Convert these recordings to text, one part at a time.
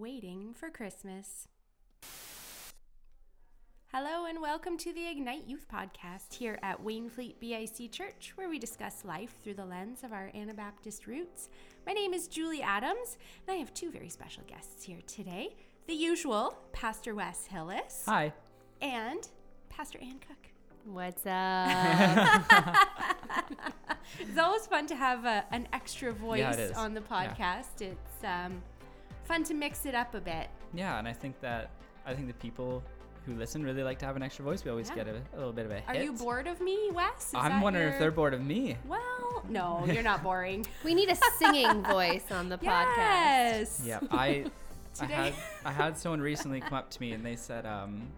waiting for Christmas. Hello, and welcome to the Ignite Youth Podcast here at Wainfleet BIC Church, where we discuss life through the lens of our Anabaptist roots. My name is Julie Adams, and I have two very special guests here today. The usual, Pastor Wes Hillis. Hi. And Pastor Anne Cook. What's up? it's always fun to have a, an extra voice Yeah, on the podcast. Yeah. It's um, fun to mix it up a bit. Yeah, and I think that I think the people who listen really like to have an extra voice. We always yeah. get a, a, little bit of a hit. Are you bored of me, Wes? Is I'm wondering your... if they're bored of me. Well, no, you're not boring. we need a singing voice on the yes. podcast. Yeah, I I had I had someone recently come up to me and they said um,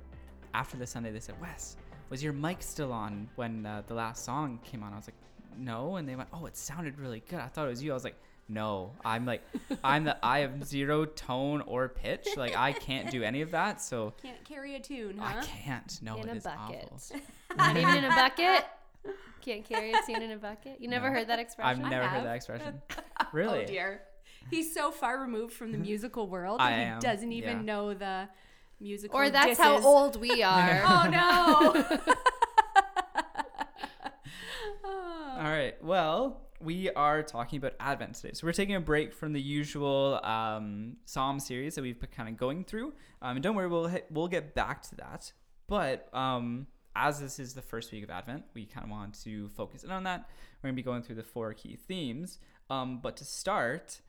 after the Sunday they said, "Wes, was your mic still on when uh, the last song came on?" I was like, "No," and they went, "Oh, it sounded really good. I thought it was you." I was like, no i'm like i'm the i have zero tone or pitch. Like i can't do any of that. So can't carry a tune huh? i can't. No in it a is bucket. awful. not even in a bucket? Can't carry a tune in a bucket? You never no. heard that expression? i've never heard that expression. Really? Oh dear. He's so far removed from the musical world that he am. doesn't even yeah. know the musical or that's disses. how old we are. Oh no. All right. Well we are talking about Advent today. So we're taking a break from the usual um, Psalm series that we've been kind of going through. Um, and don't worry, we'll hit, we'll get back to that. But um, as this is the first week of Advent, we kind of want to focus in on that. We're going to be going through the four key themes. Um, but to start,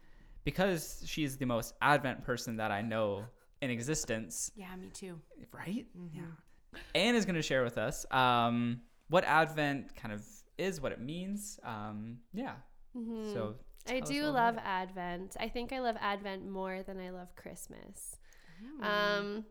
because she's the most Advent person that I know in existence. Yeah, me too. Right? Mm-hmm. Yeah. Anne is going to share with us um, what Advent kind of is, what it means. Um, yeah. Mm-hmm. So I do love Advent. I think I love Advent more than I love Christmas. Mm. Um,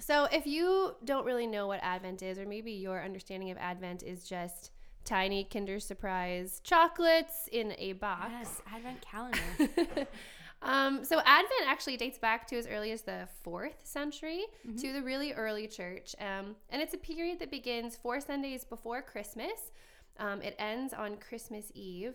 so if you don't really know what Advent is, or maybe your understanding of Advent is just tiny Kinder Surprise chocolates in a box. Yes, Advent calendar. um, so Advent actually dates back to as early as the fourth century mm-hmm. to the really early church, um, and it's a period that begins four Sundays before Christmas um, it ends on Christmas Eve.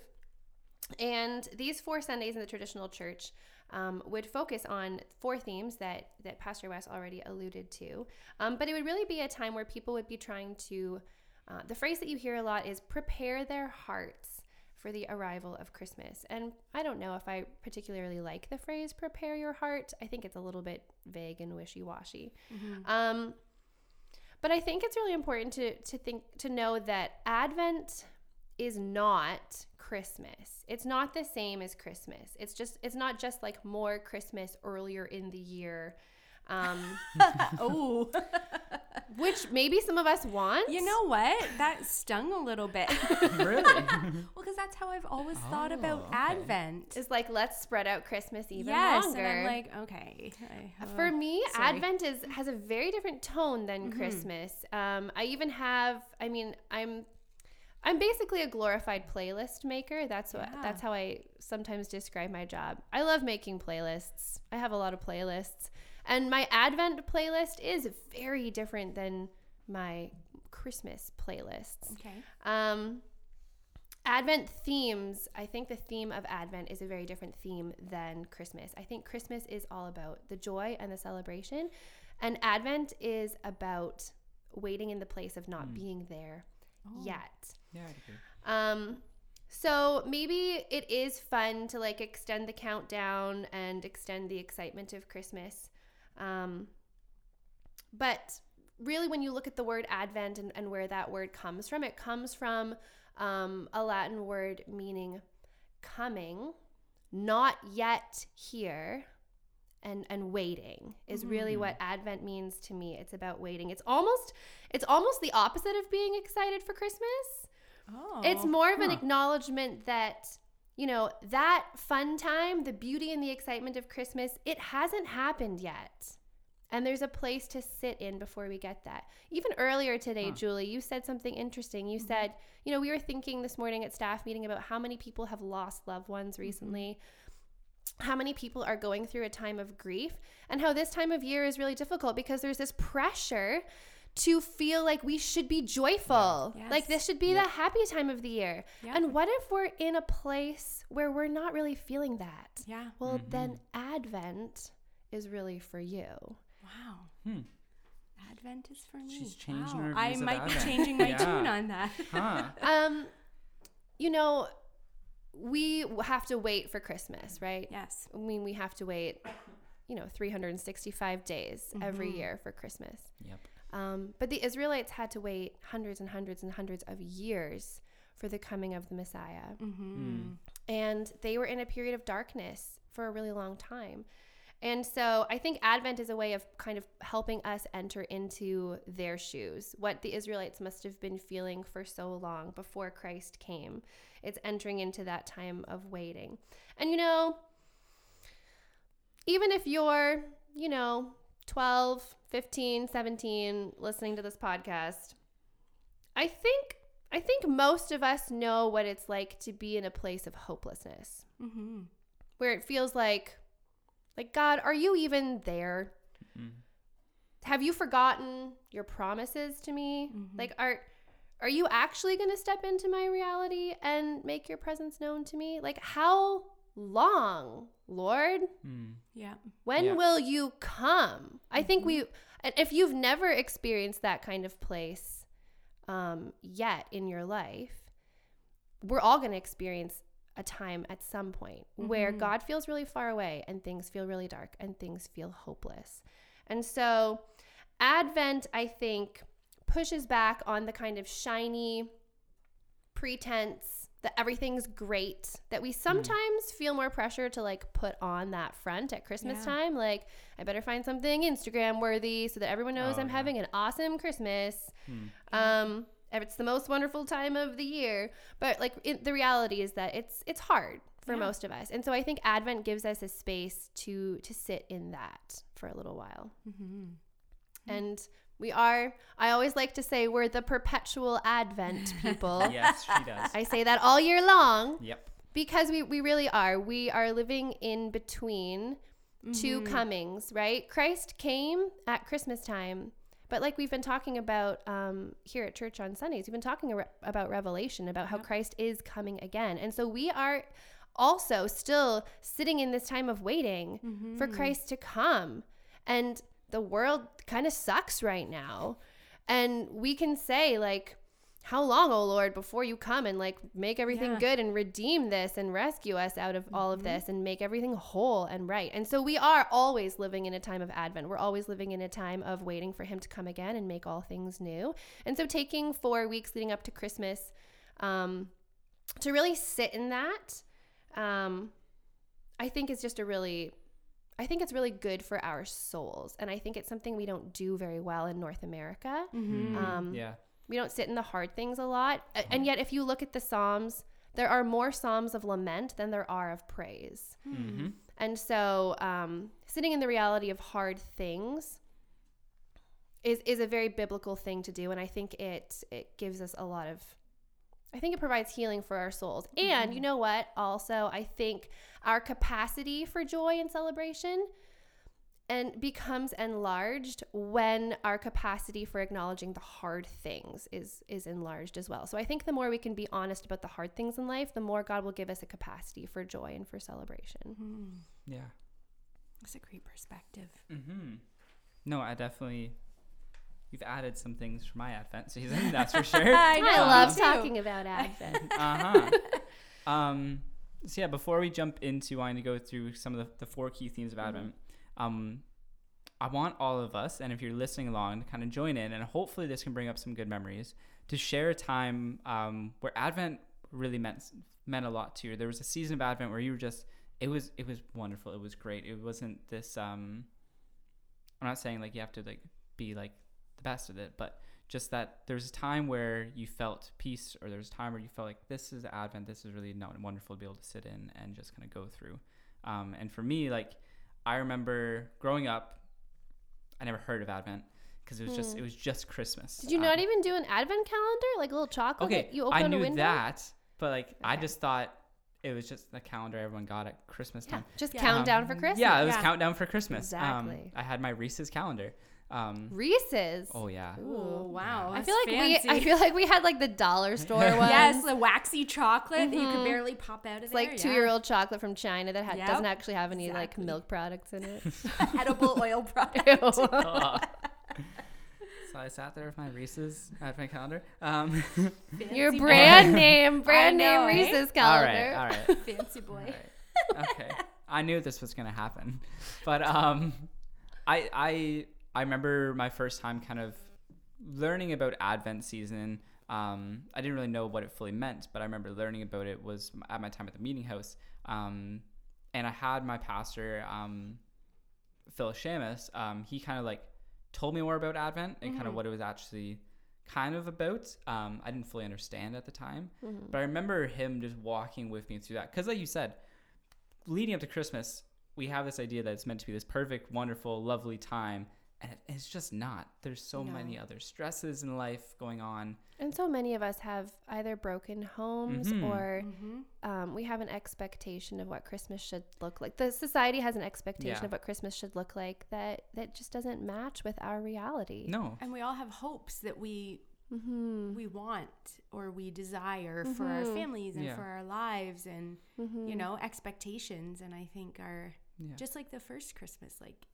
And these four Sundays in the traditional church um, would focus on four themes that, that Pastor Wes already alluded to. Um, but it would really be a time where people would be trying to, uh, the phrase that you hear a lot is prepare their hearts for the arrival of Christmas. And I don't know if I particularly like the phrase prepare your heart. I think it's a little bit vague and wishy washy. Mm-hmm. Um, but I think it's really important to to think to know that Advent is not Christmas. It's not the same as Christmas. It's just it's not just like more Christmas earlier in the year. Um, oh, which maybe some of us want. You know what? That stung a little bit. really? well, because that's how I've always oh, thought about okay. Advent. Is like let's spread out Christmas even yes, longer. and I'm like, okay. I, For me, sorry. Advent is has a very different tone than mm-hmm. Christmas. Um, I even have. I mean, I'm I'm basically a glorified playlist maker. That's what yeah. that's how I sometimes describe my job. I love making playlists. I have a lot of playlists. And my Advent playlist is very different than my Christmas playlists. Okay. Um, Advent themes, I think the theme of Advent is a very different theme than Christmas. I think Christmas is all about the joy and the celebration, and Advent is about waiting in the place of not mm. being there oh. yet. Yeah, I agree. Um, so maybe it is fun to like extend the countdown and extend the excitement of Christmas. Um, but really, when you look at the word Advent and, and where that word comes from, it comes from um, a Latin word meaning coming, not yet here, and and waiting is really what mm. advent means to me it's about waiting it's almost it's almost the opposite of being excited for christmas oh it's more of huh. an acknowledgement that you know that fun time the beauty and the excitement of christmas it hasn't happened yet and there's a place to sit in before we get that. Even earlier today, huh. Julie, you said something interesting. You mm-hmm. said, you know, we were thinking this morning at staff meeting about how many people have lost loved ones mm-hmm. recently. Mm-hmm. How many people are going through a time of grief, and how this time of year is really difficult because there's this pressure to feel like we should be joyful. Yes. Like this should be the happy time of the year. Yeah. And what if we're in a place where we're not really feeling that? Yeah. Well, mm-hmm. then Advent is really for you. Wow. Hmm. Advent is for me. She's changing wow. her I views might be Advent. changing my Yeah. tune on that. Huh. Um, you know, we have to wait for Christmas, right? yes. I mean, we have to wait, you know, 365 days every Mhm. year for Christmas. Yep. Um, but the Israelites had to wait hundreds and hundreds and hundreds of years for the coming of the Messiah. Mm-hmm. And they were in a period of darkness for a really long time. And so I think Advent is a way of kind of helping us enter into their shoes, what the Israelites must have been feeling for so long before Christ came. It's entering into that time of waiting. And you know, even if you're, you know, 12, 15, 17 listening to this podcast, I think I think most of us know what it's like to be in a place of hopelessness Mm-hmm. where it feels like like God, are you even there? Mm. Have you forgotten your promises to me? Mhm. Like are are you actually going to step into my reality and make your presence known to me? Like how long, Lord? Mm. Yeah. When Yeah. will you come? I think we, and if you've never experienced that kind of place um, yet in your life, we're all going to experience a time at some point where Mhm. God feels really far away and things feel really dark and things feel hopeless. And so, Advent, I think, pushes back on the kind of shiny pretense that everything's great that we sometimes feel more pressure to like put on that front at christmas Yeah. time like i better find something instagram worthy so that everyone knows Oh, i'm yeah. having an awesome christmas Mm. um it's the most wonderful time of the year but like it, the reality is that it's it's hard for Yeah. most of us and so i think advent gives us a space to to sit in that for a little while Mm-hmm. and we are i always like to say we're the perpetual advent people Yes, she does. i say that all year long yep. because we, we really are we are living in between two Mhm. comings right christ came at christmas time but like we've been talking about um, here at church on sundays we've been talking about revelation about how Yep. christ is coming again and so we are also still sitting in this time of waiting for Mhm. christ to come and the world kind of sucks right now and we can say like how long oh lord before you come and like make everything Yeah. good and redeem this and rescue us out of all of Mhm. this and make everything whole and right and so we are always living in a time of advent we're always living in a time of waiting for him to come again and make all things new and so taking four weeks leading up to christmas um, to really sit in that um, i think is just a really i think it's really good for our souls and i think it's something we don't do very well in north america Mhm. um, yeah. We don't sit in the hard things a lot. And yet, if you look at the Psalms, there are more Psalms of lament than there are of praise. Mm-hmm. And so, um, sitting in the reality of hard things is, is a very biblical thing to do. And I think it, it gives us a lot of, I think it provides healing for our souls. And you know what? Also, I think our capacity for joy and celebration and becomes enlarged when our capacity for acknowledging the hard things is is enlarged as well. So I think the more we can be honest about the hard things in life, the more God will give us a capacity for joy and for celebration. Mhm. Yeah. That's a great perspective. Mm-hmm. No, I definitely. You've added some things for my Advent season, that's for sure. I I, love me too. talking about Advent. uh huh. um, so yeah, before we jump into wanting to go through some of the, the four key themes of Mm-hmm. Advent, um, I want all of us, and if you're listening along, to kind of join in, and hopefully this can bring up some good memories to share a time um, where Advent really meant meant a lot to you. There was a season of Advent where you were just it was it was wonderful. It was great. It wasn't this. Um, I'm not saying like you have to like be like the best of it, but just that there's a time where you felt peace, or there's a time where you felt like this is Advent. This is really not wonderful to be able to sit in and just kind of go through. Um, and for me, like I remember growing up, I never heard of Advent because it was just Hmm. it was just Christmas. Did you Um, not even do an Advent calendar, like a little chocolate Okay, that you open I on a knew window? that, but like I Okay. just thought it was just the calendar everyone got at Christmas Yeah, time. just Yeah. countdown Um, for Christmas. Yeah, it was Yeah. countdown for Christmas. Um, Exactly. I had my Reese's calendar. Um, Reese's. oh yeah. Oh wow! I feel like fancy. we I feel like we had like the dollar store ones. yes, the waxy chocolate that you could barely pop out of It's there. like two year old chocolate from China that ha- Yep, doesn't actually have any like milk products in it. edible oil product. Ew. Oh. so I sat there with my Reese's advent calendar. Um, Your Fancy brand name, brand know, name eh? Reese's all calendar. right, all right. fancy boy. All right. Okay. I knew this was gonna happen, but um, I I I remember my first time kind of learning about Advent season. Um, I didn't really know what it fully meant, but I remember learning about it was at my time at the meeting house. Um, and I had my pastor, um, Phil Shamus. Um, he kind of like told me more about Advent and kind of Mhm. what it was actually kind of about. Um, I didn't fully understand at the time, Mhm. but I remember him just walking with me through that. Because, like you said, leading up to Christmas, we have this idea that it's meant to be this perfect, wonderful, lovely time. And it's just not. There's so No. many other stresses in life going on. And so many of us have either broken homes Mhm. or Mhm. um, we have an expectation of what Christmas should look like. The society has an expectation Yeah. of what Christmas should look like that that just doesn't match with our reality. No. And we all have hopes that we Mm-hmm. we want or we desire for our Mhm. families and Yeah. for our lives and Mm-hmm. you know expectations and I think are Yeah. just like the first Christmas like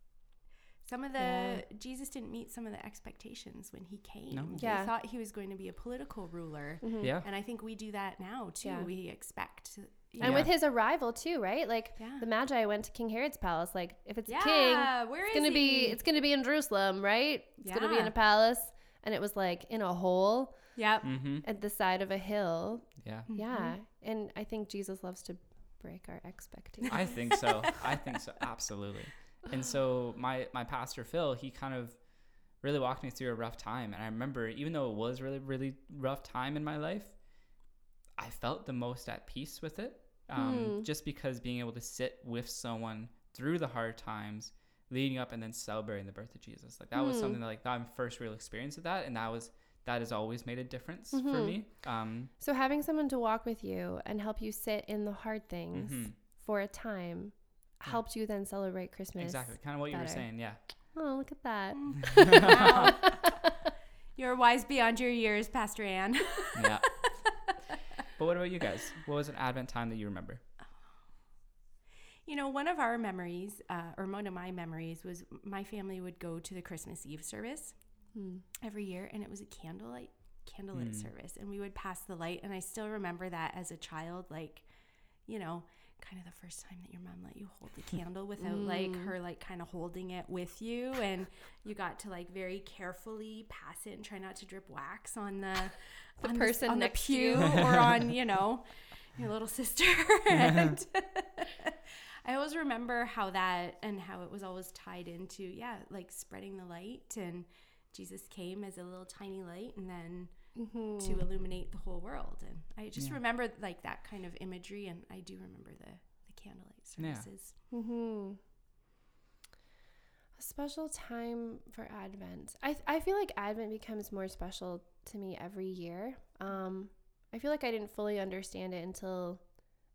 some of the Yeah. Jesus didn't meet some of the expectations when he came. No. They Yeah. thought he was going to be a political ruler. Mhm. yeah. And I think we do that now too. Yeah. We expect you And know- with his arrival too, right? Like yeah. the Magi went to King Herod's palace. Like if it's yeah, a king, where it's gonna be it's gonna be in Jerusalem, right? It's gonna be in a palace, and it was like in a hole Yep. Mm-hmm. at the side of a hill. Yeah. Mhm. Yeah, and I think Jesus loves to break our expectations. I think so. I think so. Absolutely. And so my my pastor Phil, he kind of really walked me through a rough time, and I remember even though it was really really rough time in my life, I felt the most at peace with it. Um, Hmm. Just because being able to sit with someone through the hard times, leading up and then celebrating the birth of Jesus, like that was Hmm. something that like that my first real experience of that, and that was that has always made a difference for Mhm. me. Um, so having someone to walk with you and help you sit in the hard things mhm. for a time Yeah. helped you then celebrate Christmas. Exactly, kind of what you were saying. Yeah. Oh, look at that. You're wise beyond your years, Pastor Anne. yeah. But what about you guys? What was an Advent time that you remember? You know, one of our memories, uh, or one of my memories, was my family would go to the Christmas Eve service Hmm. every year, and it was a candlelight candlelit Mm. service, and we would pass the light, and I still remember that as a child, like, you know, kind of the first time that your mom let you hold the candle without like Mm. her like kind of holding it with you, and you got to like very carefully pass it and try not to drip wax on the The on person on next the pew you. or on you know your little sister and I always remember how that and how it was always tied into yeah like spreading the light and Jesus came as a little tiny light and then Mhm. to illuminate the whole world and I just Yeah. remember like that kind of imagery and I do remember the the candlelight Yeah. services Mm-hmm. A special time for Advent. I, I feel like Advent becomes more special to me every year. Um, I feel like I didn't fully understand it until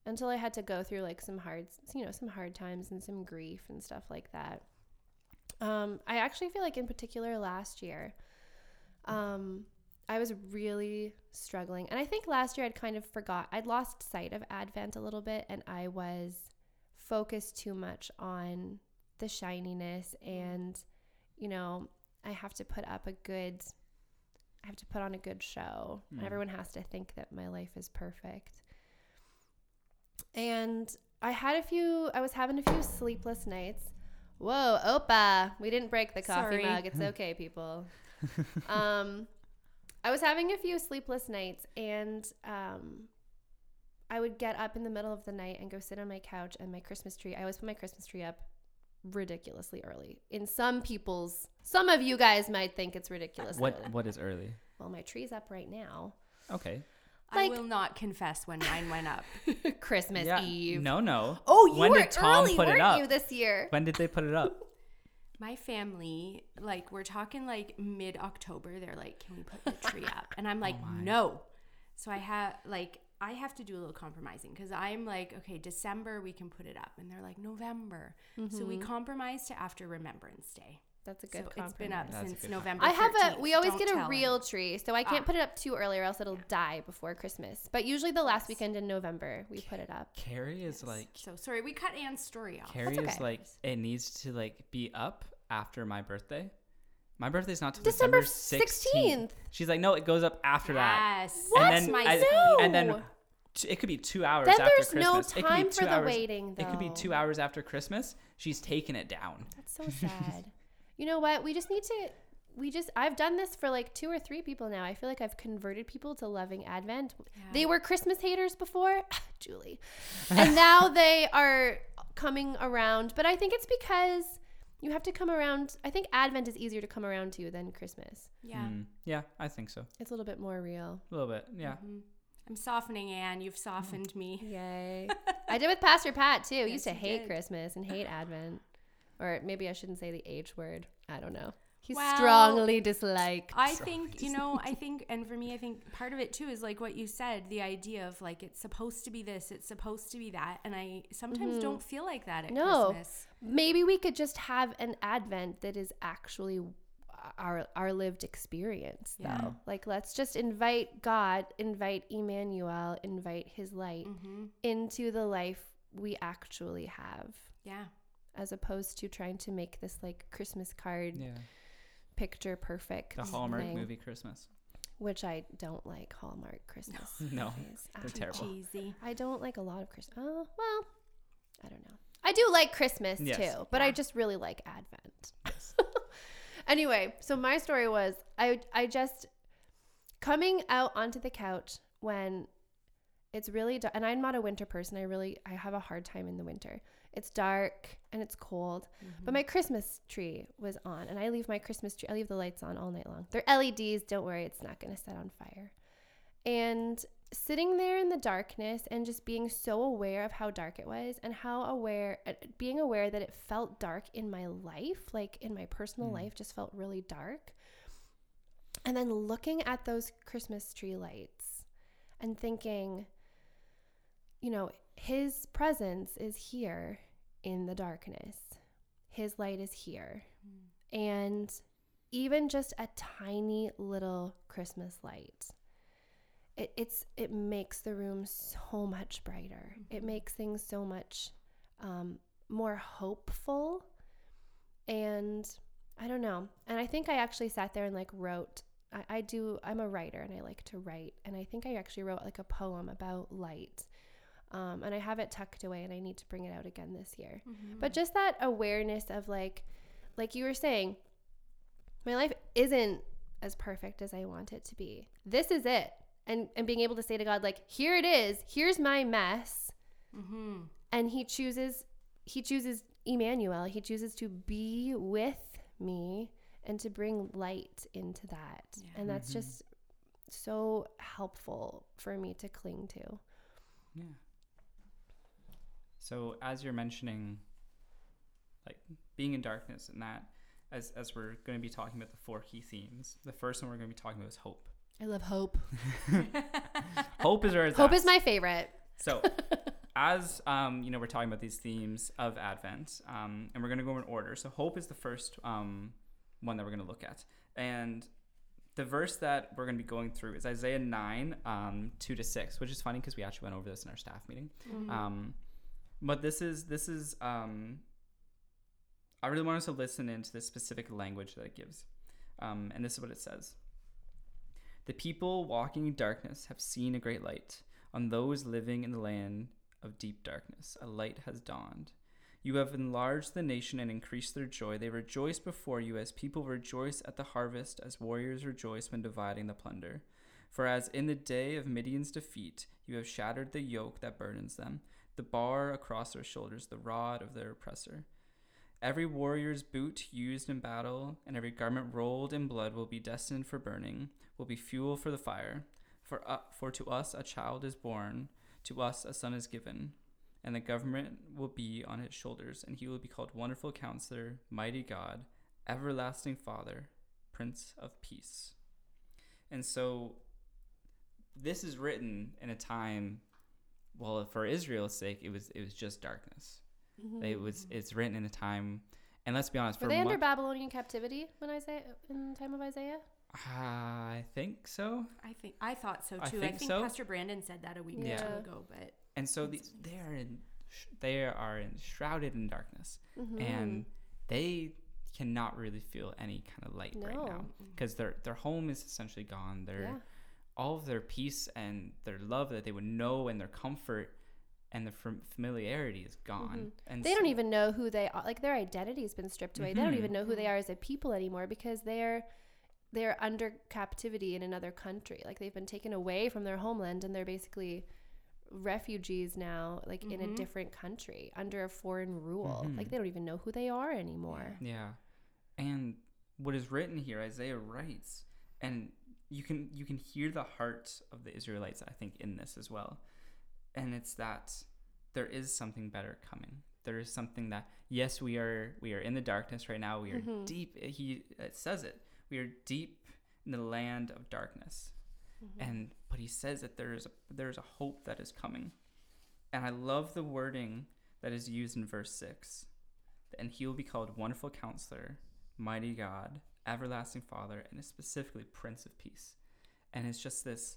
until I had to go through like some hard, you know, some hard times and some grief and stuff like that. Um, I actually feel like in particular last year, um, I was really struggling, and I think last year I'd kind of forgot. I'd lost sight of Advent a little bit, and I was focused too much on the shininess and you know i have to put up a good i have to put on a good show and Mm. everyone has to think that my life is perfect and i had a few i was having a few sleepless nights whoa opa we didn't break the coffee Sorry. mug it's okay people um i was having a few sleepless nights and um I would get up in the middle of the night and go sit on my couch and my Christmas tree. I always put my Christmas tree up ridiculously early. In some people's, some of you guys might think it's ridiculous. What early. What is early? Well, my tree's up right now. Okay. I will not confess when mine went up Christmas yeah. Eve. No, no. Oh, you when were did Tom early, put weren't it up? you this year? When did they put it up? my family like we're talking like mid October they're like can we put the tree up and I'm like Oh no so I have like I have to do a little compromising because I'm like okay December we can put it up and they're like November so we compromise to after Remembrance Day That's a good so compromise. it's been up That's since good November. I have a. We always Don't get a real anyone. tree, so I can't Ah. put it up too early, or else it'll Yeah. die before Christmas. But usually the last Yes. weekend in November, we put it up. Carrie is Yes. like So sorry, we cut Anne's story off. Carrie That's is like it needs to like be up after my birthday. My birthday's not till December December 16th. sixteenth. She's like, no, it goes up after that. Yes. What? And then my I- sweet. and then t- it could be two hours Then after there's no Christmas. it could be time two for the hours. waiting. Though It could be two hours after Christmas. She's taken it down. That's so sad. you know what? We just need to. We just. I've done this for like two or three people now. I feel like I've converted people to loving Advent. Yeah. They were Christmas haters before, Julie, and now they are coming around. But I think it's because you have to come around. I think Advent is easier to come around to than Christmas. Yeah. Mm, yeah, I think so. It's a little bit more real. A little bit. Yeah. Mhm. I'm softening Anne. You've softened me. Yay. I did with Pastor Pat too. He used to hate did. Christmas and hate Advent. Or maybe I shouldn't say the H word. I don't know. He Well, strongly disliked. I think, you know, I think, and for me, I think part of it too is like what you said the idea of like it's supposed to be this, it's supposed to be that. And I sometimes Mhm. don't feel like that at No. Christmas. maybe we could just have an Advent that is actually our our lived experience though. Yeah. Like let's just invite God, invite Emmanuel, invite his light hmm into the life we actually have Yeah. as opposed to trying to make this like Christmas card Yeah. Picture perfect The Hallmark thing. movie Christmas. which I don't like Hallmark Christmas. No, movies they're at terrible. Cheesy. I don't like a lot of Christmas. Oh, uh, well, I don't know. I do like Christmas Yes. too, but I just really like Advent. anyway, so my story was I I just coming out onto the couch when it's really dark and I'm not a winter person. I really I have a hard time in the winter. It's dark and it's cold. But my Christmas tree was on, and I leave my Christmas tree, I leave the lights on all night long. They're LEDs, don't worry, it's not going to set on fire. And sitting there in the darkness and just being so aware of how dark it was and how aware, uh, being aware that it felt dark in my life, like in my personal Mm. life, just felt really dark. And then looking at those Christmas tree lights and thinking, you know, his presence is here in the darkness. His light is here. And even just a tiny little Christmas light, it, it's it makes the room so much brighter. It Mhm. makes things so much um, more hopeful. And I don't know. And I think I actually sat there and like wrote. I, I do. I'm a writer and I like to write. And I think I actually wrote like a poem about light. Um, and I have it tucked away and I need to bring it out again this year. Mm-hmm. But just that awareness of like, like you were saying, my life isn't as perfect as I want it to be. This is it. And, and being able to say to God, like, here it is, here's my mess. Mm-hmm. And he chooses, he chooses Emmanuel. He chooses to be with me and to bring light into that. Yeah. And that's Mhm. just so helpful for me to cling to. Yeah. So as you're mentioning, like being in darkness and that, as as we're going to be talking about the four key themes, the first one we're going to be talking about is hope. I love hope. Hope is where it's Hope at. is my favorite. So, as um, you know, we're talking about these themes of Advent, um, and we're going to go in order. So, hope is the first um, one that we're going to look at, and the verse that we're going to be going through is Isaiah nine, um, two to six, which is funny because we actually went over this in our staff meeting. Mm-hmm. Um, but this is this is um, I really want us to listen into the specific language that it gives, um, and this is what it says. The people walking in darkness have seen a great light. On those living in the land of deep darkness, a light has dawned. You have enlarged the nation and increased their joy. They rejoice before you as people rejoice at the harvest, as warriors rejoice when dividing the plunder. For as in the day of Midian's defeat, you have shattered the yoke that burdens them, the bar across their shoulders, the rod of their oppressor. Every warrior's boot used in battle and every garment rolled in blood will be destined for burning, will be fuel for the fire. For, uh, for to us a child is born, to us a son is given, and the government will be on his shoulders, and he will be called Wonderful Counselor, Mighty God, Everlasting Father, Prince of Peace. And so this is written in a time, well, for Israel's sake, it was it was just darkness. It was it's written in a time And let's be honest, Were for they under mu- Babylonian captivity when Isaiah in the time of Isaiah? I think so. I think I thought so too. I think think, so. Pastor Brandon said that a week or two ago, but And so That's these they are in they are in shrouded in darkness, Mm-hmm. and they cannot really feel any kind of light right now because their their home is essentially gone. Their Yeah. All of their peace and their love that they would know and their comfort and the fam- familiarity is gone. And Mm-hmm. They don't even know who they are. Like their identity's been stripped away. They don't even know who they are as a people anymore because they're they're under captivity in another country. Like they've been taken away from their homeland and they're basically refugees now, like in a Mhm. different country under a foreign rule. Like they don't even know who they are anymore. Yeah. And what is written here, Isaiah writes, and you can you can hear the heart of the Israelites, I think, in this as well. And it's that there is something better coming. There is something that yes, we are we are in the darkness right now. We are Mhm. deep. He it says it. We are deep in the land of darkness. And but he says that there is a there is a hope that is coming. And I love the wording that is used in verse 6 and he will be called Wonderful Counselor, Mighty God, Everlasting Father, and is specifically Prince of Peace. And it's just this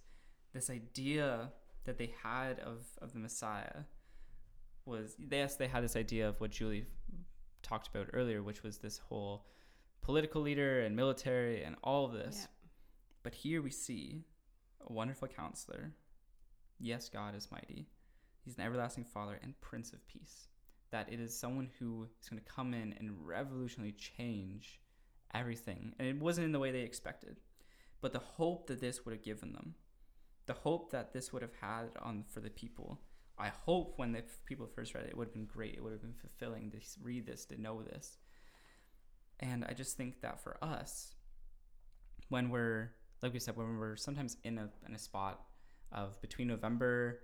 this idea that they had of, of the Messiah was yes, they had this idea of what Julie talked about earlier, which was this whole political leader and military and all of this. Yeah. But here we see a wonderful counselor. Yes, God is mighty. He's an everlasting father and prince of peace that it is someone who is going to come in and revolutionarily change everything. And it wasn't in the way they expected. But the hope that this would have given them, the hope that this would have had on for the people, I hope when the people first read it, it would have been great. It would have been fulfilling to read this, to know this. And I just think that for us, when we're, like we said, when we're sometimes in a, in a spot of between November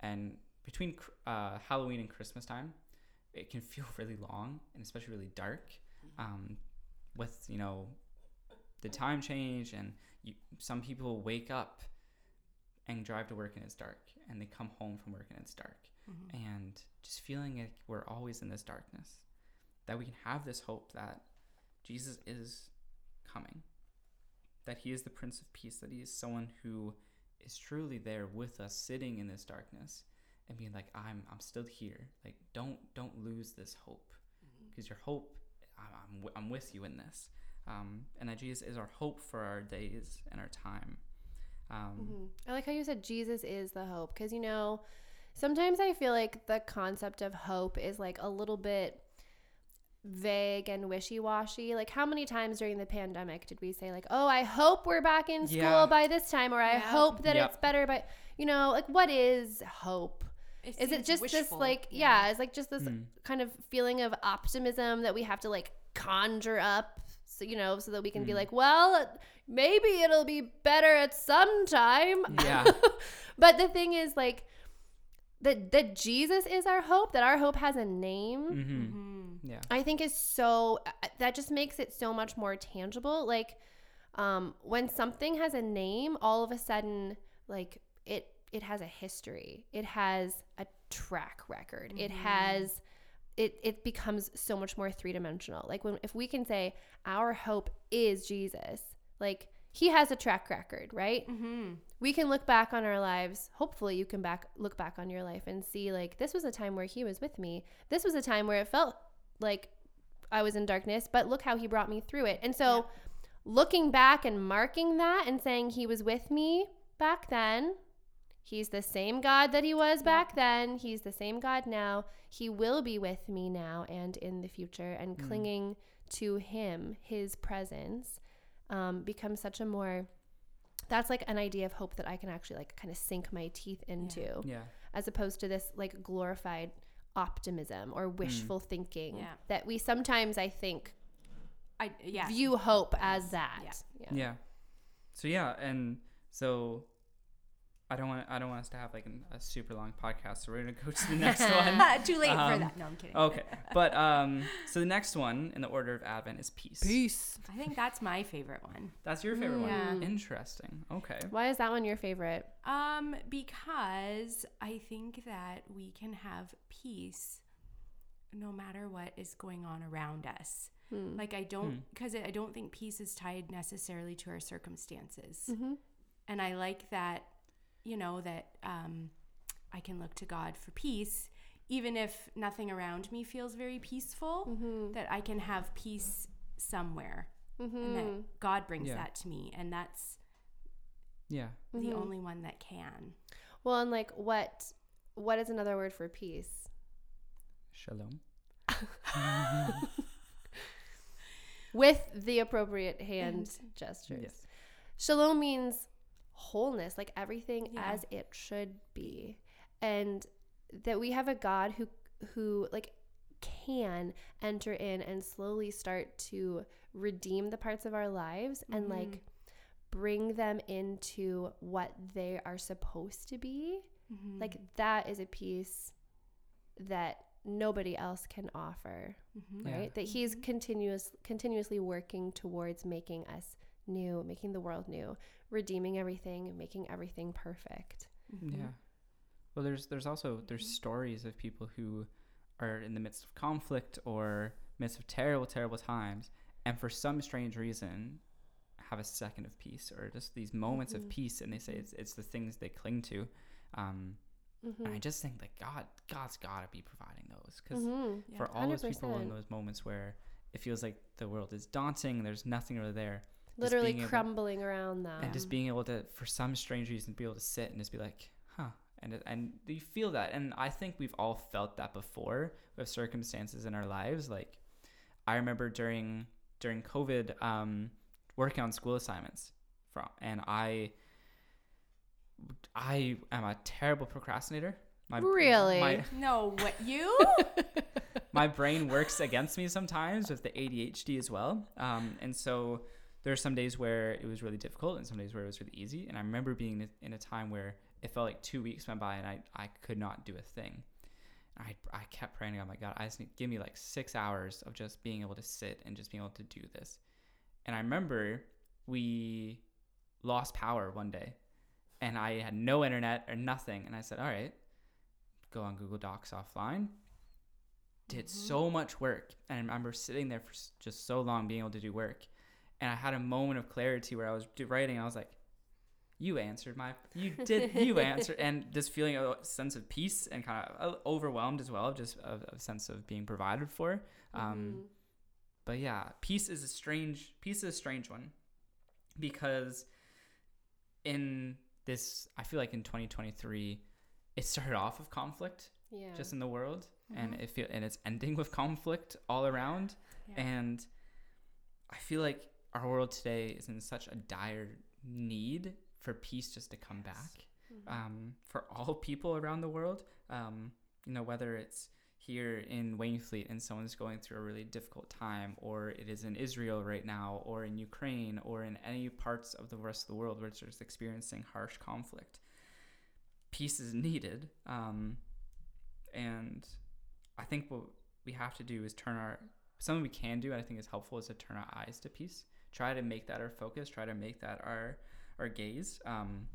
and between uh, Halloween and Christmas time, it can feel really long and especially really dark. Um, with you know the time change and you, some people wake up and drive to work and it's dark and they come home from work and it's dark. Mm-hmm. and just feeling like we're always in this darkness that we can have this hope that jesus is coming that he is the prince of peace that he is someone who is truly there with us sitting in this darkness and being like i'm i'm still here. Like don't don't lose this hope because your hope I'm, I'm, wi- I'm with you in this um, and that jesus is our hope for our days and our time um, Mhm. I like how you said Jesus is the hope because you know sometimes I feel like the concept of hope is like a little bit vague and wishy-washy like how many times during the pandemic did we say like oh i hope we're back in school Yeah. by this time or i Yeah. hope that Yep. it's better but you know like what is hope is it seems just this like yeah. it's like just this Mm. kind of feeling of optimism that we have to like conjure up so you know so that we can be Mm. like well maybe it'll be better at some time yeah but the thing is like that that jesus is our hope that our hope has a name hmm Mhm. yeah I think is so uh, that just makes it so much more tangible. Like um, when something has a name, all of a sudden, like it has a history. It has a track record. It has it it becomes so much more three dimensional. Like when if we can say our hope is Jesus, like he has a track record, right? Mhm. we can look back on our lives hopefully you can back look back on your life and see like this was a time where he was with me this was a time where it felt like i was in darkness but look how he brought me through it and so looking back and marking that and saying he was with me back then he's the same god that he was back then he's the same god now he will be with me now and in the future and Mm. clinging to him his presence um, becomes such a more that's like an idea of hope that I can actually like kind of sink my teeth into yeah as opposed to this like glorified optimism or wishful thinking Yeah. that we sometimes I think I yeah. view hope as that. Yeah. Yeah. So yeah, and so I don't want I don't want us to have like an, a super long podcast. So we're gonna go to the next one. Too late for Um, that. No, I'm kidding. Okay, but um, so the next one in the order of Advent is peace. Peace. I think that's my favorite one. That's your favorite Yeah. one. Interesting. Okay. Why is that one your favorite? Um, because I think that we can have peace no matter what is going on around us. Hmm. Like I don't Hmm. because I don't think peace is tied necessarily to our circumstances. Mhm. And I like that, you know, that um, I can look to God for peace, even if nothing around me feels very peaceful, Mhm. that I can have peace somewhere and Mhm. that God brings Yeah. that to me. And that's Yeah. the Mhm. only one that can. Well, and like what what is another word for peace? Shalom. With the appropriate hand And- gestures. Yes. Shalom means wholeness, like everything Yeah. as it should be. And that we have a God who who like can enter in and slowly start to redeem the parts of our lives and Mhm. like bring them into what they are supposed to be. Mhm. Like that is a piece that nobody else can offer, Mhm. Yeah. right? That he's continuous continuously working towards making us new, making the world new, redeeming everything, making everything perfect. Mhm. Yeah. Well, there's there's also there's stories of people who are in the midst of conflict or midst of terrible terrible times, and for some strange reason, have a second of peace or just these moments Mhm. of peace, and they say it's it's the things they cling to. Um, Mhm. And I just think that God God's got to be providing those because Mhm. Yeah. for all those people in those moments where it feels like the world is daunting, there's nothing really there, literally being able- crumbling around them. and just being able to for some strange reason be able to sit and just be like huh and it- and you feel that and i think we've all felt that before with circumstances in our lives like i remember during during covid um working on school assignments from and i i am a terrible procrastinator my Really? my, No, what you? my brain works against me sometimes with the ADHD as well. Um, and so there are some days where it was really difficult and some days where it was really easy. And I remember being in a- time where it felt like two weeks went by and I, I could not do a thing. I, I kept praying, oh my God, I just need, give me like six hours of just being able to sit and just being able to do this. And I remember we lost power one day and I had no internet or nothing. And I said, all right, go on Google Docs offline. Did Mhm. so much work. And I remember sitting there for just so long being able to do work. And I had a moment of clarity where I was writing. I was like, you answered my, you did, you answered. And just feeling a sense of peace and kind of uh, overwhelmed as well, just a, a sense of being provided for. Um, Mhm. but yeah, peace is a strange peace is a strange one because in this I feel like in 2023 it started off with conflict yeah. just in the world and Mhm. it feel and it's ending with conflict all around Yeah. and I feel like our world today is in such a dire need for peace just to come Yes. back Mhm. um, for all people around the world. Um, you know, whether it's here in Wainfleet and someone's going through a really difficult time, or it is in Israel right now, or in Ukraine, or in any parts of the rest of the world which is experiencing harsh conflict. Peace is needed. Um, and I think what we have to do is turn our something we can do, and I think is helpful, is to turn our eyes to peace. Try to make that our focus. Try to make that our our gaze. Um,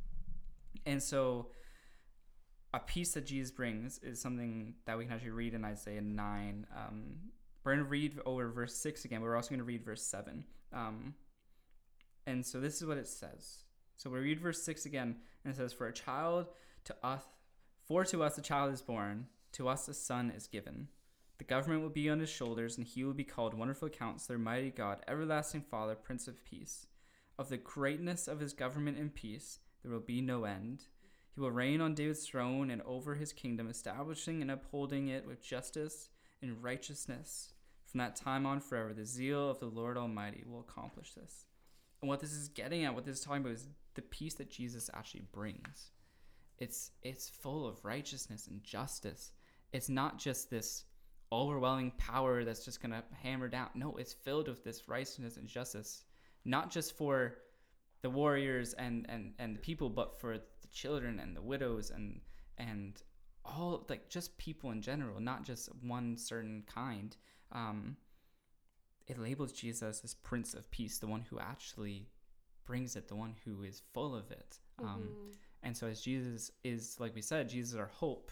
and so, a peace that Jesus brings is something that we can actually read in Isaiah 9. Um, we're going to read over verse 6 again, but we're also going to read verse 7. Um, and so, this is what it says. So, we read verse 6 again, and it says, For a child to us, for to us a child is born, to us a son is given. The government will be on his shoulders, and he will be called Wonderful Counselor, Mighty God, Everlasting Father, Prince of Peace. Of the greatness of his government and peace, there will be no end. He will reign on David's throne and over his kingdom, establishing and upholding it with justice and righteousness. From that time on forever, the zeal of the Lord Almighty will accomplish this. And what this is getting at, what this is talking about, is the peace that Jesus actually brings. It's it's full of righteousness and justice. It's not just this overwhelming power that's just gonna hammer down. No, it's filled with this righteousness and justice, not just for the warriors and and and the people, but for the children and the widows and and all like just people in general, not just one certain kind. Um, it labels Jesus as Prince of Peace, the one who actually brings it, the one who is full of it. Um, Mhm. and so, as Jesus is, like we said, Jesus is our hope.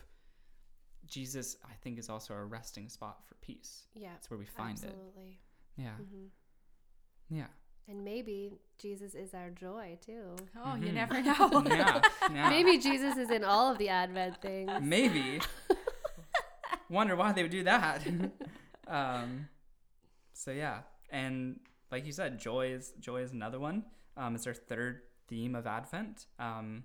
Jesus, I think, is also our resting spot for peace. Yeah. That's where we find absolutely. it. Yeah. hmm Yeah. And maybe Jesus is our joy too. Oh, you Mhm. never know. Yeah. Yeah. Maybe Jesus is in all of the Advent things. Maybe. Wonder why they would do that. um, so yeah, and like you said, joy is joy is another one. Um, it's our third theme of Advent. Um,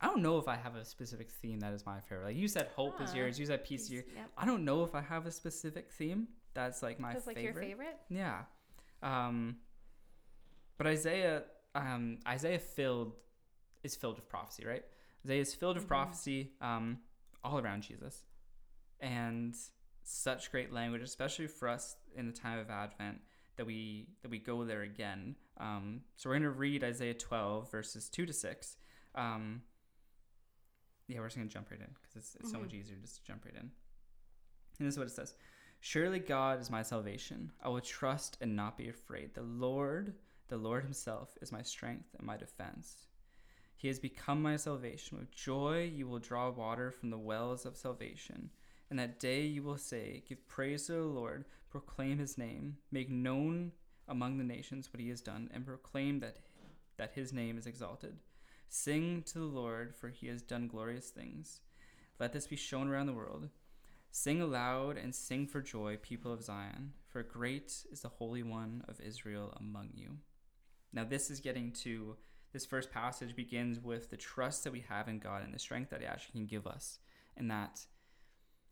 I don't know if I have a specific theme that is my favorite. Like you said, hope is Ah, yours. You said peace is yours. Yep. I don't know if I have a specific theme that's like my That's like favorite. your favorite. Yeah. Um, but Isaiah, um, Isaiah filled is filled with prophecy, right? Isaiah is filled with Mhm. prophecy um, all around Jesus, and such great language, especially for us in the time of Advent, that we that we go there again. Um, so we're gonna read Isaiah 12 verses two to six. Um, yeah, we're just gonna jump right in because it's, it's so Mhm. much easier just to jump right in. And this is what it says. Surely God is my salvation. I will trust and not be afraid. The Lord, the Lord Himself, is my strength and my defense. He has become my salvation. With joy you will draw water from the wells of salvation. And that day you will say, Give praise to the Lord, proclaim His name, make known among the nations what He has done, and proclaim that, that His name is exalted. Sing to the Lord, for He has done glorious things. Let this be shown around the world. Sing aloud and sing for joy, people of Zion, for great is the Holy One of Israel among you. Now, this is getting to this first passage begins with the trust that we have in God and the strength that He actually can give us, and that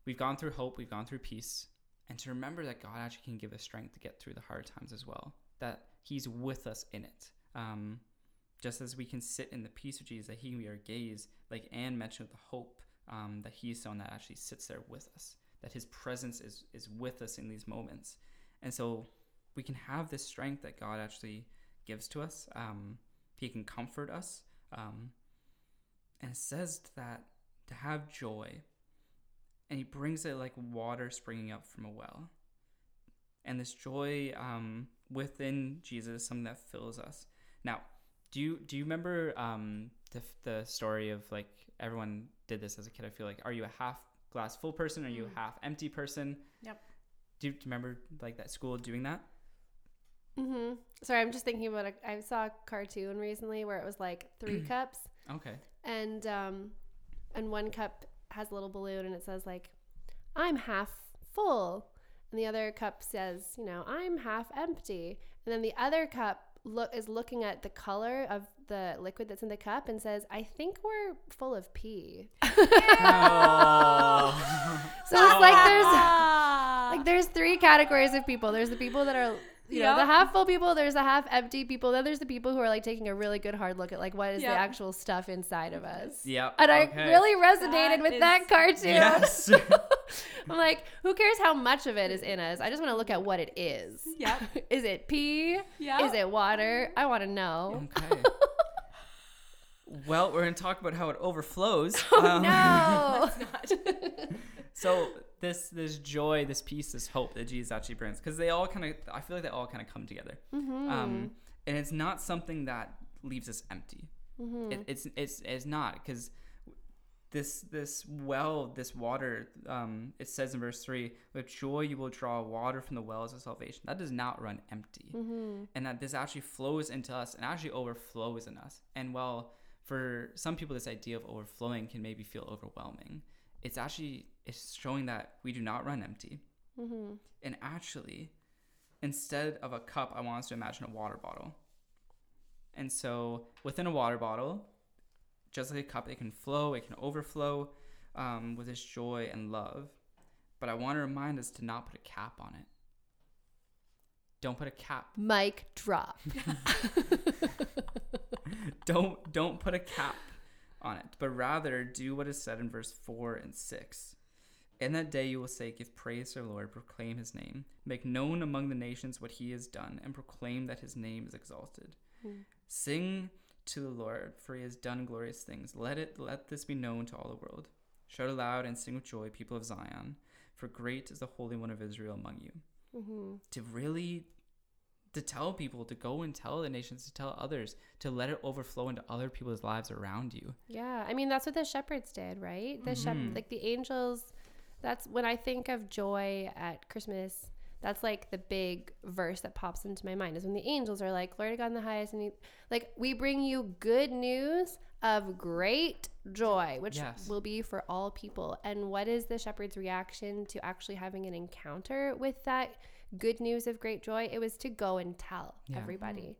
we've gone through hope, we've gone through peace, and to remember that God actually can give us strength to get through the hard times as well, that He's with us in it. Um, just as we can sit in the peace of Jesus, that He can be our gaze, like Anne mentioned, the hope um, that He's someone that actually sits there with us, that His presence is is with us in these moments, and so we can have this strength that God actually gives to us. Um, he can comfort us, um, and it says that to have joy, and He brings it like water springing up from a well, and this joy um, within Jesus is something that fills us. Now, do you do you remember um, the the story of like everyone did this as a kid? I feel like are you a half glass full person? Are you Mm. a half empty person? Yep. Do you, do you remember like that school doing that? Mm-hmm. Sorry, I'm just thinking about. A, I saw a cartoon recently where it was like three cups, Okay. and um, and one cup has a little balloon, and it says like, "I'm half full," and the other cup says, you know, "I'm half empty," and then the other cup look is looking at the color of the liquid that's in the cup and says, "I think we're full of pee." Oh. So it's like there's Ah. like there's three categories of people. There's the people that are you know the half full people. There's the half empty people. Then there's the people who are like taking a really good hard look at like what is Yep. the actual stuff inside of us. Yep. And I really resonated That with is- that cartoon. Yes. I'm like, who cares how much of it is in us? I just want to look at what it is. Yep. is it pee? Yep. Is it water? I want to know. okay. Well, we're going to talk about how it overflows. Oh Um, no. So this this joy, this peace, this hope that Jesus actually brings, because they all kind of, I feel like they all kind of come together. Mhm. Um, and it's not something that leaves us empty. Mhm. It, it's it's it's not because this this well, this water. Um, it says in verse three, "With joy you will draw water from the wells of salvation." That does not run empty, Mhm. and that this actually flows into us and actually overflows in us. And while for some people this idea of overflowing can maybe feel overwhelming, it's actually it's showing that we do not run empty. Mhm. And actually, instead of a cup, I want us to imagine a water bottle. And so within a water bottle, just like a cup, it can flow, it can overflow um, with this joy and love. But I want to remind us to not put a cap on it. Don't put a cap. Mic drop. don't don't put a cap on it, but rather do what is said in verse four and six. In that day you will say, Give praise to the Lord, proclaim his name, make known among the nations what he has done, and proclaim that his name is exalted. Hmm. Sing to the Lord, for he has done glorious things. Let it let this be known to all the world. Shout aloud and sing with joy, people of Zion, for great is the Holy One of Israel among you. Mhm. To really to tell people, to go and tell the nations, to tell others, to let it overflow into other people's lives around you. Yeah, I mean that's what the shepherds did, right? The Mhm. shep- like the angels That's when I think of joy at Christmas. That's like the big verse that pops into my mind is when the angels are like, "Glory to God in the highest," and he, like we bring you good news of great joy, which Yes. will be for all people. And what is the shepherd's reaction to actually having an encounter with that good news of great joy? It was to go and tell Yeah. everybody,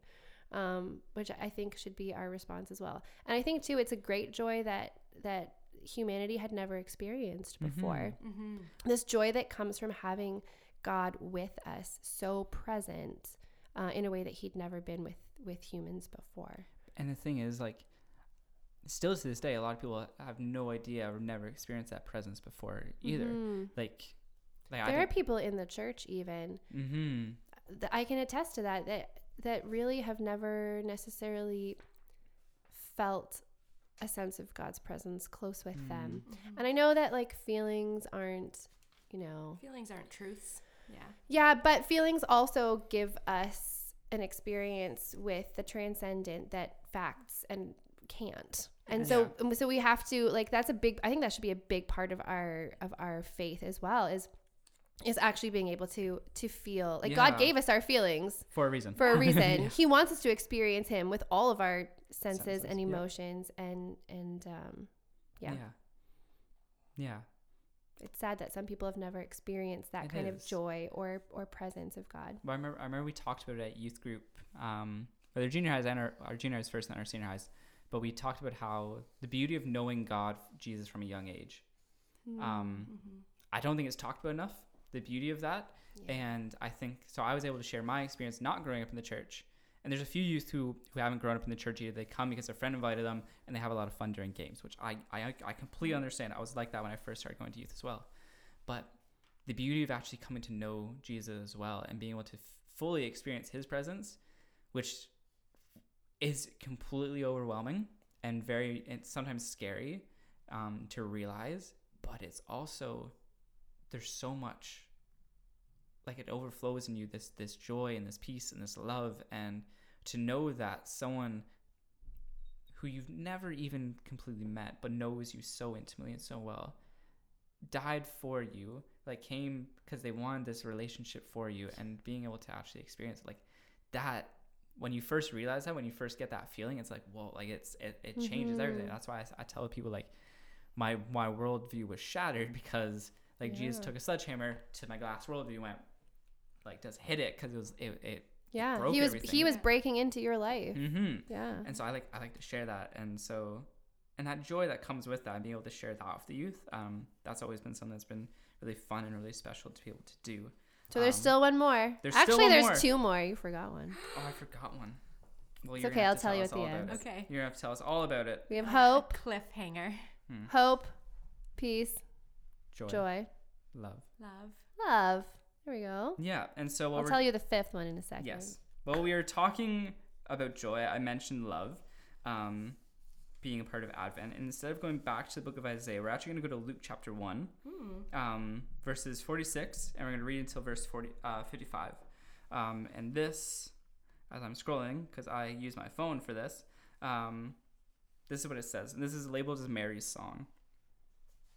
um, which I think should be our response as well. And I think too, it's a great joy that that humanity had never experienced before. Mm-hmm. This joy that comes from having God with us, so present uh, in a way that He'd never been with with humans before. And the thing is, like, still to this day, a lot of people have no idea or never experienced that presence before either. Mhm. Like, like There I are people in the church even mm-hmm. that I can attest to that that that really have never necessarily felt a sense of God's presence close with them. Mm-hmm. And I know that like feelings aren't, you know, Feelings aren't truths. Yeah. yeah, but feelings also give us an experience with the transcendent that facts and can't. And so um, so we have to like that's a big I think that should be a big part of our of our faith as well is is actually being able to to feel like God gave us our feelings for a reason. for a reason. He wants us to experience him with all of our senses, Senses, and emotions and and um yeah. yeah. Yeah. It's sad that some people have never experienced that It kind is. of joy or or presence of God. Well, I remember, I remember we talked about it at youth group, um, whether junior highs and our, our junior highs first and our senior highs. But we talked about how the beauty of knowing God, Jesus, from a young age. Um, Mm-hmm. I don't think it's talked about enough. The beauty of that, Yeah. and I think so. I was able to share my experience not growing up in the church. And there's a few youth who, who haven't grown up in the church either. They come because a friend invited them, and they have a lot of fun during games, which I I, I completely understand. I was like that when I first started going to youth as well. But the beauty of actually coming to know Jesus as well and being able to f- fully experience His presence, which is completely overwhelming and very it's sometimes scary um, to realize, but it's also there's so much like it overflows in you this this joy and this peace and this love. And to know that someone who you've never even completely met but knows you so intimately and so well died for you like came because they wanted this relationship for you and being able to actually experience it, like that when you first realize that when you first get that feeling it's like whoa like it's it, it changes mm-hmm. everything. That's why I, I tell people like my my worldview was shattered because like jesus took a sledgehammer to my glass worldview and went like just hit it because it was it, it Yeah, broke he was everything. he was breaking into your life. mm-hmm. Yeah. and so I like I like to share that, and so and that joy that comes with that, and being able to share that with the youth, um, that's always been something that's been really fun and really special to be able to do. So there's um, still one more. there's still Actually, one there's more. two more. You forgot one. Oh, I forgot one. Well, It's okay, I'll to tell you us at the all about end. it. Okay. You're gonna have to tell us all about it. We have hope, Cliffhanger. Hmm. hope, peace, Joy, joy, love. Love. love. There we go. Yeah, and so I'll tell you the fifth one in a second. Yes. Well, we are talking about joy. I mentioned love um, being a part of Advent. And instead of going back to the book of Isaiah, we're actually going to go to Luke chapter 1, Hmm. um, verses 46, and we're going to read until verse 40, uh, 55. Um, and this, as I'm scrolling, because I use my phone for this, um, this is what it says. And this is labeled as Mary's song.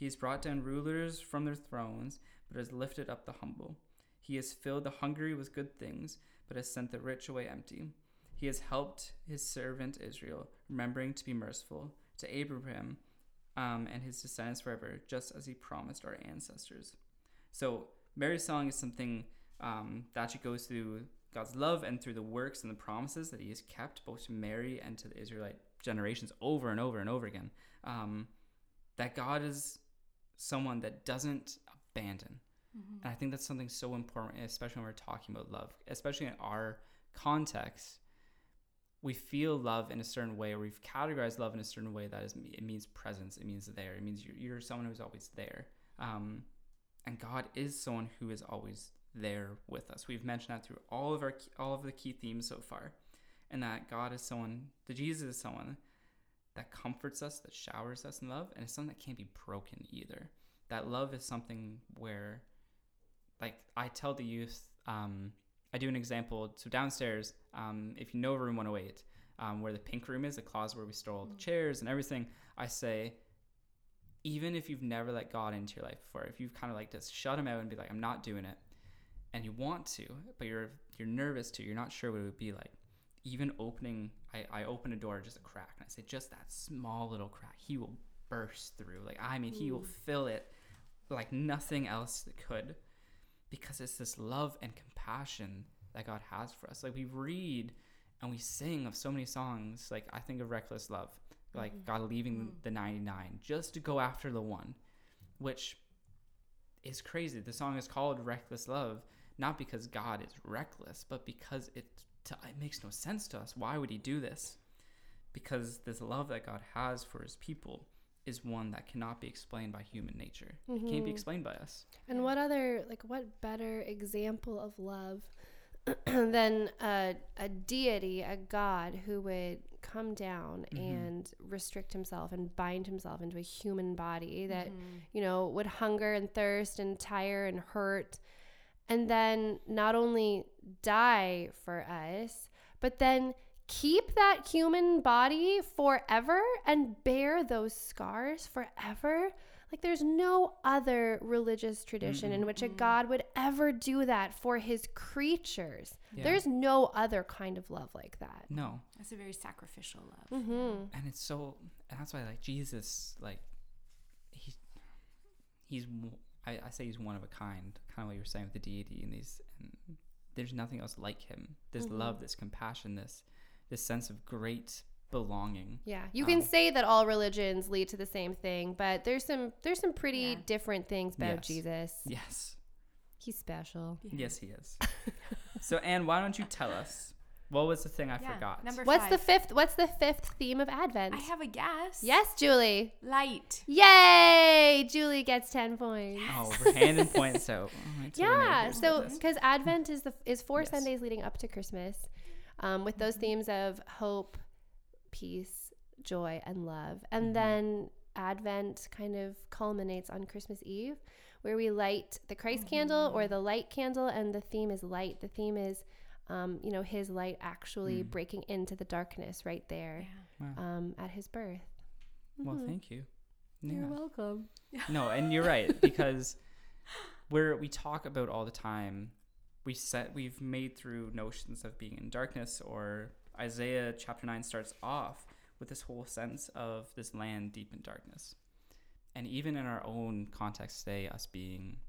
He has brought down rulers from their thrones, but has lifted up the humble. He has filled the hungry with good things, but has sent the rich away empty. He has helped his servant Israel, remembering to be merciful to Abraham um, and his descendants forever, just as he promised our ancestors. So, Mary's song is something um, that actually goes through God's love and through the works and the promises that he has kept both to Mary and to the Israelite generations over and over and over again. Um, that God is someone that doesn't abandon. Mm-hmm. And I think that's something so important, especially when we're talking about love, especially in our context. We feel love in a certain way, or we've categorized love in a certain way that is it means presence, it means there, it means you're, you're someone who's always there. Um, and God is someone who is always there with us. We've mentioned that through all of our all of the key themes so far, and that God is someone, that Jesus is someone that comforts us, that showers us in love, and it's something that can't be broken either. That love is something where, like I tell the youth, um, I do an example. So downstairs, um, if you know room 108, um, where the pink room is, the closet where we store all the chairs and everything, I say, even if you've never let God into your life before, if you've kind of like just shut him out and be like, I'm not doing it, and you want to, but you're you're nervous to, you're not sure what it would be like. Even opening, I, I open a door just a crack, and I say, just that small little crack, he will burst through. Like I mean, he will hmm. fill it like nothing else could, because it's this love and compassion that God has for us. Like we read and we sing of so many songs. Like I think of Reckless Love, like mm-hmm. God leaving hmm. the 99 just to go after the one, which is crazy. The song is called Reckless Love, not because God is reckless, but because it, it makes no sense to us. Why would he do this? Because this love that God has for his people is one that cannot be explained by human nature. It can't be mm-hmm. explained by us. And what other, like, what better example of love than a, a deity, a god who would come down mm-hmm. and restrict himself and bind himself into a human body that, mm-hmm. you know, would hunger and thirst and tire and hurt. And then not only die for us, but then keep that human body forever and bear those scars forever. Like, there's no other religious tradition in which a God would ever do that for his creatures. Yeah. There's no other kind of love like that. No. That's a very sacrificial love. Mm-hmm. and it's so and that's why like jesus like he he's w- I, I say he's one of a kind kind of what you were saying with the deity and these and there's nothing else like him this love this compassion this this sense of great belonging Yeah, you can Um, say that all religions lead to the same thing, but there's some there's some pretty Yeah. different things about Yes. Jesus. yes He's special. yes he is so anne why don't you tell us what was the thing i Yeah, forgot Number What's the fifth? What's the fifth theme of Advent? I have a guess. yes, Julie. Light. Yay! Julie gets ten points. oh we're handing points out Oh, wait till Renee Yeah, so because Advent is the is four Yes. Sundays leading up to Christmas, um, with those themes of hope, peace, joy, and love, and Mhm. then Advent kind of culminates on Christmas Eve, where we light the Christ candle or the light candle, and the theme is light. The theme is, um, you know, His light actually Mm. breaking into the darkness right there Yeah. Wow. um, at His birth. well Mhm. thank you You're welcome. No, and you're right because we're we talk about all the time. We set we've made through notions of being in darkness, or Isaiah chapter nine starts off with this whole sense of this land deep in darkness, and even in our own context today, us being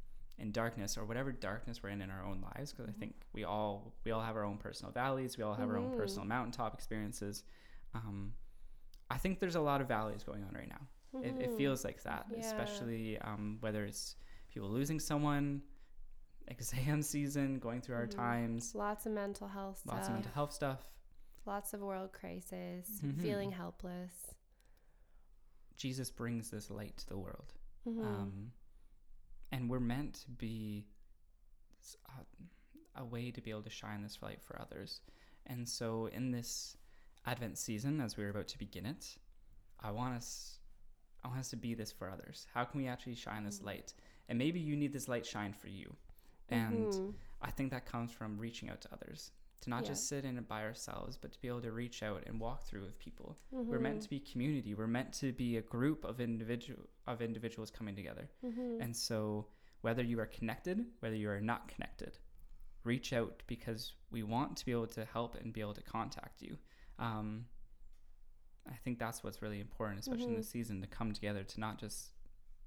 in darkness or whatever darkness we're in in our own lives, because I think we all we all have our own personal valleys, we all have our own Mhm. personal mountaintop experiences. Um, I think there's a lot of valleys going on right now. It, it Mhm. feels like that, Yeah. especially um, whether it's people losing someone, exam season, going through our Mhm. times, Lots of mental health stuff. lots of mental health stuff. Lots of world crisis, feeling helpless. Jesus brings this light to the world, um, and we're meant to be a way to be able to shine this light for others. And so, in this Advent season, as we're about to begin it, I want us, I want us to be this for others. How can we actually shine this light? And maybe you need this light shine for you, and Mhm. I think that comes from reaching out to others. To not Yeah. just sit in it by ourselves, but to be able to reach out and walk through with people. We're Mhm. meant to be community. We're meant to be a group of individual of individuals coming together. Mhm. And so whether you are connected, whether you are not connected, reach out because we want to be able to help and be able to contact you. Um, I think that's what's really important, especially in Mhm. this season, to come together, to not just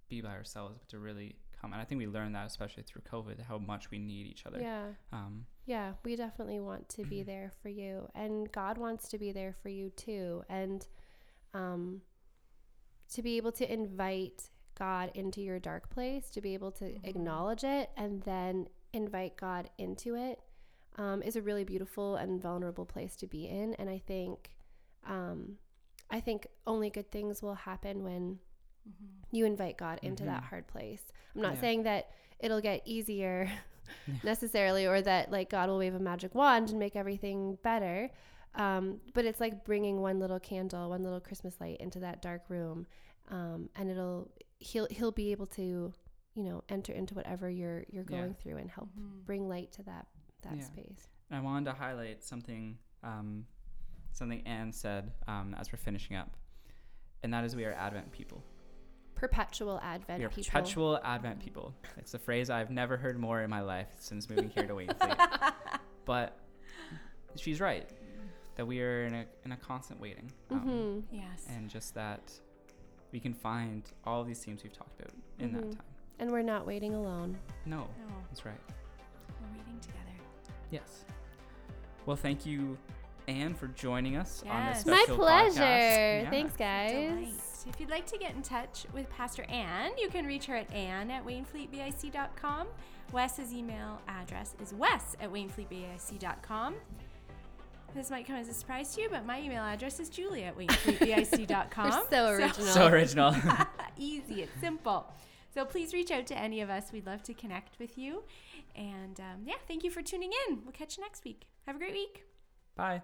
be by ourselves, but to really come. And I think we learned that, especially through COVID, how much we need each other. Yeah. Um, Yeah, we definitely want to be there for you and God wants to be there for you too and um to be able to invite God into your dark place, to be able to Mhm. acknowledge it and then invite God into it um, is a really beautiful and vulnerable place to be in and I think um I think only good things will happen when Mhm. you invite God into that Mhm. hard place. I'm not Yeah. saying that it'll get easier necessarily, or that like God will wave a magic wand and make everything better. Um, but it's like bringing one little candle, one little Christmas light into that dark room, um, and it'll he'll he'll be able to, you know, enter into whatever you're you're Yeah. going through and help Mhm. bring light to that that Yeah. space. And I wanted to highlight something, um, something Anne said um, as we're finishing up, and that is we are Advent people. Perpetual Advent we are people. perpetual Advent people. It's a phrase I've never heard more in my life since moving here to Wainfleet. but she's right that we are in a in a constant waiting, um, hmm Yes. and just that we can find all of these themes we've talked about in that Mhm. time. And we're not waiting alone. No, no, that's right. we're reading together. Yes. Well, thank you, Anne, for joining us on this Yes. My pleasure. podcast. Yeah. Thanks, Delight. Guys. If you'd like to get in touch with Pastor Anne, you can reach her at anne at wainfleetbic.com. Wes's email address is wes at wainfleetbic.com. This might come as a surprise to you, but my email address is julie at wainfleetbic.com. You're so original. So original. Easy, it's simple. So please reach out to any of us. We'd love to connect with you. And um, yeah, thank you for tuning in. We'll catch you next week. Have a great week. Bye.